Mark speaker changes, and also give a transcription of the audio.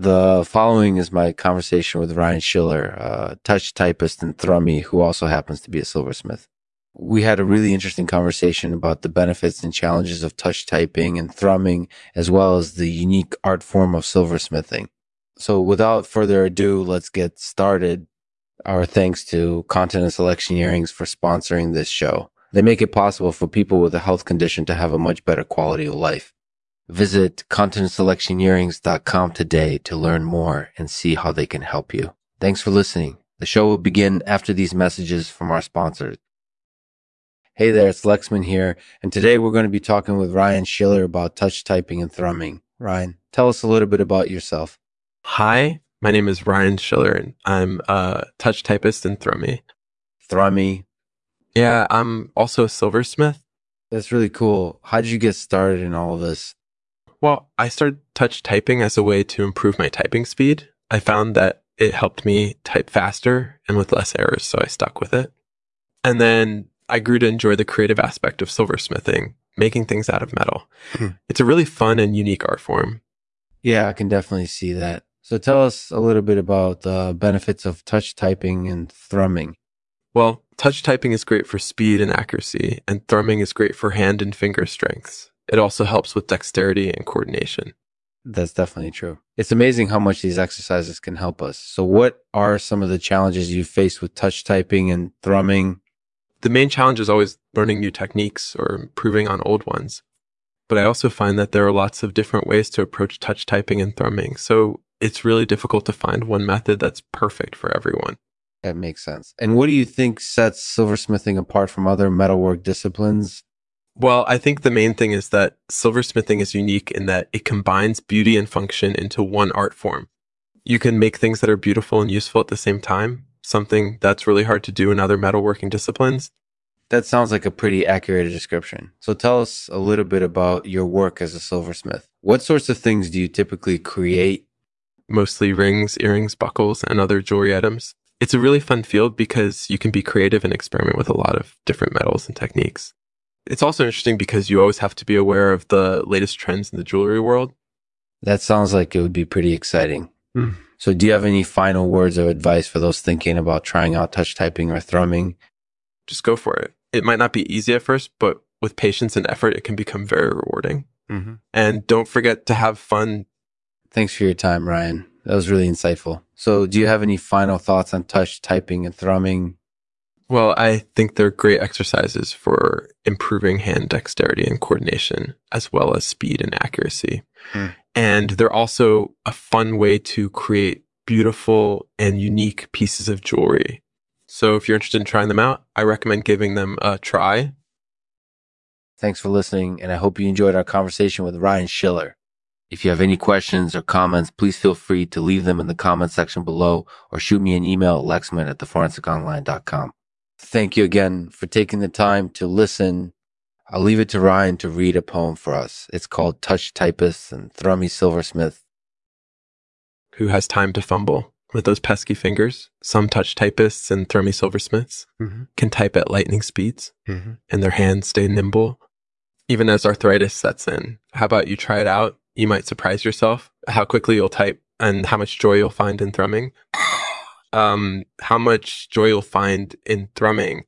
Speaker 1: The following is my conversation with Ryan Schiller, a touch typist and thrummy who also happens to be a silversmith. We had a really interesting conversation about the benefits and challenges of touch typing and thrumming, as well as the unique art form of silversmithing. So without further ado, let's get started. Our thanks to Continence Electioneerings for sponsoring this show. They make it possible for people with a health condition to have a much better quality of life. Visit continenceelectioneerings.com today to learn more and see how they can help you. Thanks for listening. The show will begin after these messages from our sponsors. Hey there, it's Lexman here, and today we're going to be talking with Ryan Schiller about touch typing and thrumming. Ryan, tell us a little bit about yourself.
Speaker 2: Hi, my name is Ryan Schiller, and I'm a touch typist and thrummy.
Speaker 1: Thrummy.
Speaker 2: Yeah, I'm also a silversmith.
Speaker 1: That's really cool. How did you get started in all of this?
Speaker 2: Well, I started touch typing as a way to improve my typing speed. I found that it helped me type faster and with less errors, so I stuck with it. And then I grew to enjoy the creative aspect of silversmithing, making things out of metal.
Speaker 1: Hmm.
Speaker 2: it's a really fun and unique art form.
Speaker 1: Yeah, I can definitely see that. So tell us a little bit about the benefits of touch typing and thrumming.
Speaker 2: Well, touch typing is great for speed and accuracy, and thrumming is great for hand and finger strengths. It also helps with dexterity and coordination.
Speaker 1: That's definitely true. It's amazing how much these exercises can help us. So what are some of the challenges you faced with touch typing and thrumming?
Speaker 2: The main challenge is always learning new techniques or improving on old ones. But I also find that there are lots of different ways to approach touch typing and thrumming. So it's really difficult to find one method that's perfect for everyone.
Speaker 1: That makes sense. And what do you think sets silversmithing apart from other metalwork disciplines?
Speaker 2: Well, I think the main thing is that silversmithing is unique in that it combines beauty and function into one art form. You can make things that are beautiful and useful at the same time, something that's really hard to do in other metalworking disciplines.
Speaker 1: That sounds like a pretty accurate description. So tell us a little bit about your work as a silversmith. What sorts of things do you typically create?
Speaker 2: Mostly rings, earrings, buckles, and other jewelry items. It's a really fun field because you can be creative and experiment with a lot of different metals and techniques. It's also interesting because you always have to be aware of the latest trends in the jewelry world.
Speaker 1: That sounds like it would be pretty exciting.
Speaker 2: Hmm.
Speaker 1: So do you have any final words of advice for those thinking about trying out touch typing or thrumming?
Speaker 2: Just go for it. It might not be easy at first, but with patience and effort, it can become very rewarding.
Speaker 1: Mm-hmm.
Speaker 2: And don't forget to have fun.
Speaker 1: Thanks for your time, Ryan. That was really insightful. So do you have any final thoughts on touch typing and thrumming?
Speaker 2: Well, I think they're great exercises for improving hand dexterity and coordination, as well as speed and accuracy.
Speaker 1: Hmm.
Speaker 2: And they're also a fun way to create beautiful and unique pieces of jewelry. So if you're interested in trying them out, I recommend giving them a try.
Speaker 1: Thanks for listening, and I hope you enjoyed our conversation with Ryan Schiller. If you have any questions or comments, please feel free to leave them in the comment section below or shoot me an email at lexman at theforensiconline.com. Thank you again for taking the time to listen. I'll leave it to Ryan to read a poem for us. It's called Touch Typist and Thrummy Silversmith.
Speaker 2: Who has time to fumble with those pesky fingers? Some touch typists and thrummy silversmiths
Speaker 1: Mm-hmm.
Speaker 2: can type at lightning speeds
Speaker 1: Mm-hmm.
Speaker 2: and their hands stay nimble. Even as arthritis sets in, how about you try it out? You might surprise yourself how quickly you'll type and how much joy you'll find in thrumming. Um, how much joy you'll find in thrumming